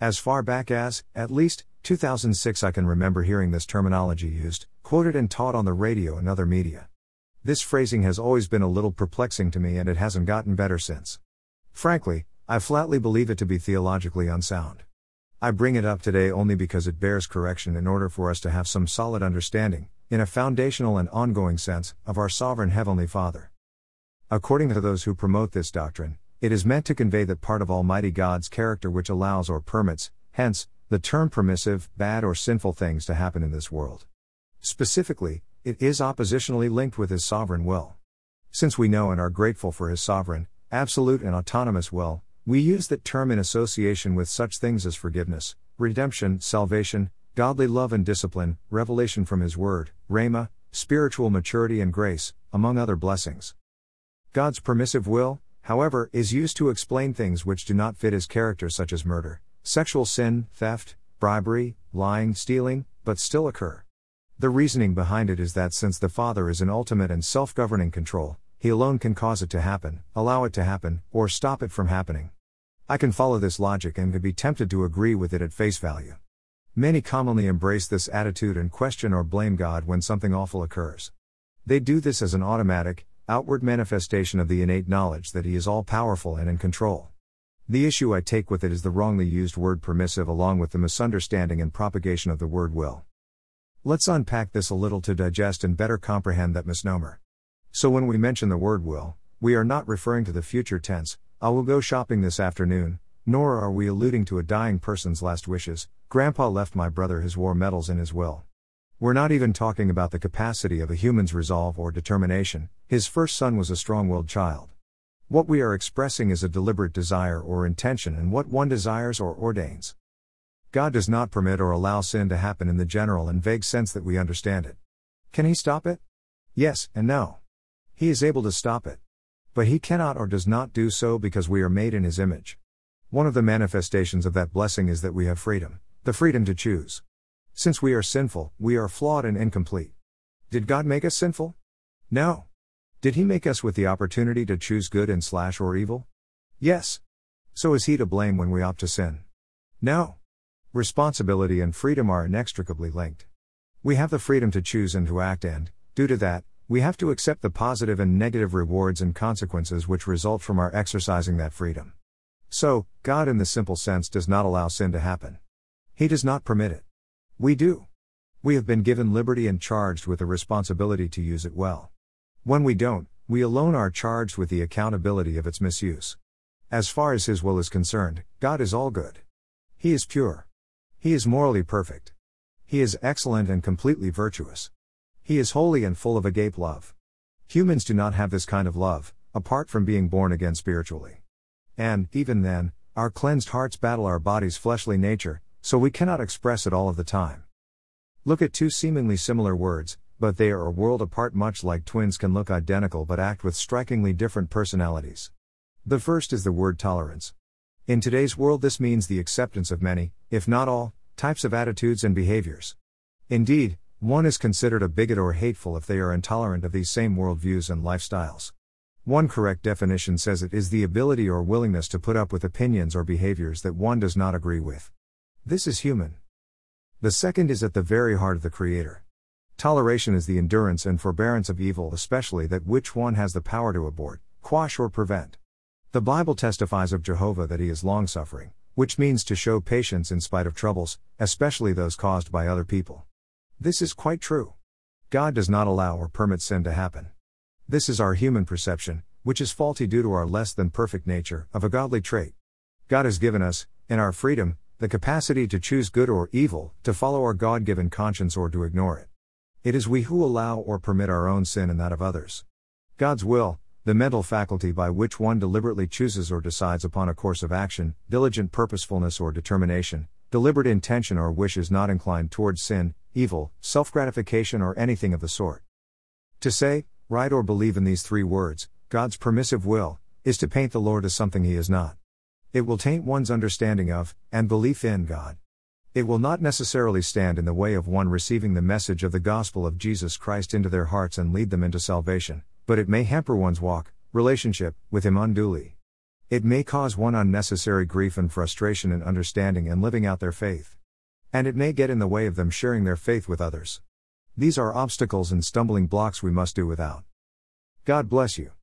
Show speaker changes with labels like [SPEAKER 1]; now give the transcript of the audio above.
[SPEAKER 1] As far back as, at least, 2006, I can remember hearing this terminology used, quoted, and taught on the radio and other media. This phrasing has always been a little perplexing to me and it hasn't gotten better since. Frankly, I flatly believe it to be theologically unsound. I bring it up today only because it bears correction in order for us to have some solid understanding, in a foundational and ongoing sense, of our sovereign Heavenly Father. According to those who promote this doctrine, it is meant to convey that part of Almighty God's character which allows or permits, hence, the term permissive, bad, or sinful things to happen in this world. Specifically, it is oppositionally linked with His sovereign will. Since we know and are grateful for His sovereign, absolute, and autonomous will, we use that term in association with such things as forgiveness, redemption, salvation, godly love and discipline, revelation from His Word, rhema, spiritual maturity and grace, among other blessings. God's permissive will, however, is used to explain things which do not fit his character, such as murder, sexual sin, theft, bribery, lying, stealing, but still occur. The reasoning behind it is that since the Father is in ultimate and self governing control, he alone can cause it to happen, allow it to happen, or stop it from happening. I can follow this logic and could be tempted to agree with it at face value. Many commonly embrace this attitude and question or blame God when something awful occurs. They do this as an automatic, outward manifestation of the innate knowledge that He is all powerful and in control. The issue I take with it is the wrongly used word permissive along with the misunderstanding and propagation of the word will. Let's unpack this a little to digest and better comprehend that misnomer. So, when we mention the word will, we are not referring to the future tense, I will go shopping this afternoon, nor are we alluding to a dying person's last wishes, Grandpa left my brother his war medals in his will. We're not even talking about the capacity of a human's resolve or determination, his first son was a strong willed child. What we are expressing is a deliberate desire or intention and what one desires or ordains. God does not permit or allow sin to happen in the general and vague sense that we understand it. Can He stop it? Yes and no. He is able to stop it. But He cannot or does not do so because we are made in His image. One of the manifestations of that blessing is that we have freedom, the freedom to choose. Since we are sinful, we are flawed and incomplete. Did God make us sinful? No. Did He make us with the opportunity to choose good and slash or evil? Yes. So is He to blame when we opt to sin? No. Responsibility and freedom are inextricably linked. We have the freedom to choose and to act, and, due to that, we have to accept the positive and negative rewards and consequences which result from our exercising that freedom. So, God, in the simple sense, does not allow sin to happen. He does not permit it. We do. We have been given liberty and charged with the responsibility to use it well. When we don't, we alone are charged with the accountability of its misuse. As far as His will is concerned, God is all good. He is pure. He is morally perfect. He is excellent and completely virtuous. He is holy and full of agape love. Humans do not have this kind of love, apart from being born again spiritually. And, even then, our cleansed hearts battle our body's fleshly nature, so we cannot express it all of the time. Look at two seemingly similar words, but they are a world apart, much like twins can look identical but act with strikingly different personalities. The first is the word tolerance. In today's world, this means the acceptance of many, if not all, types of attitudes and behaviors. Indeed, one is considered a bigot or hateful if they are intolerant of these same worldviews and lifestyles. One correct definition says it is the ability or willingness to put up with opinions or behaviors that one does not agree with. This is human. The second is at the very heart of the Creator. Toleration is the endurance and forbearance of evil, especially that which one has the power to abort, quash, or prevent. The Bible testifies of Jehovah that he is long suffering, which means to show patience in spite of troubles, especially those caused by other people. This is quite true. God does not allow or permit sin to happen. This is our human perception, which is faulty due to our less than perfect nature, of a godly trait. God has given us, in our freedom, the capacity to choose good or evil, to follow our God given conscience or to ignore it. It is we who allow or permit our own sin and that of others. God's will, the mental faculty by which one deliberately chooses or decides upon a course of action, diligent purposefulness or determination, deliberate intention or wish is not inclined towards sin, evil, self gratification, or anything of the sort. To say, write, or believe in these three words, God's permissive will, is to paint the Lord as something he is not. It will taint one's understanding of, and belief in God. It will not necessarily stand in the way of one receiving the message of the gospel of Jesus Christ into their hearts and lead them into salvation, but it may hamper one's walk, relationship, with Him unduly. It may cause one unnecessary grief and frustration in understanding and living out their faith. And it may get in the way of them sharing their faith with others. These are obstacles and stumbling blocks we must do without. God bless you.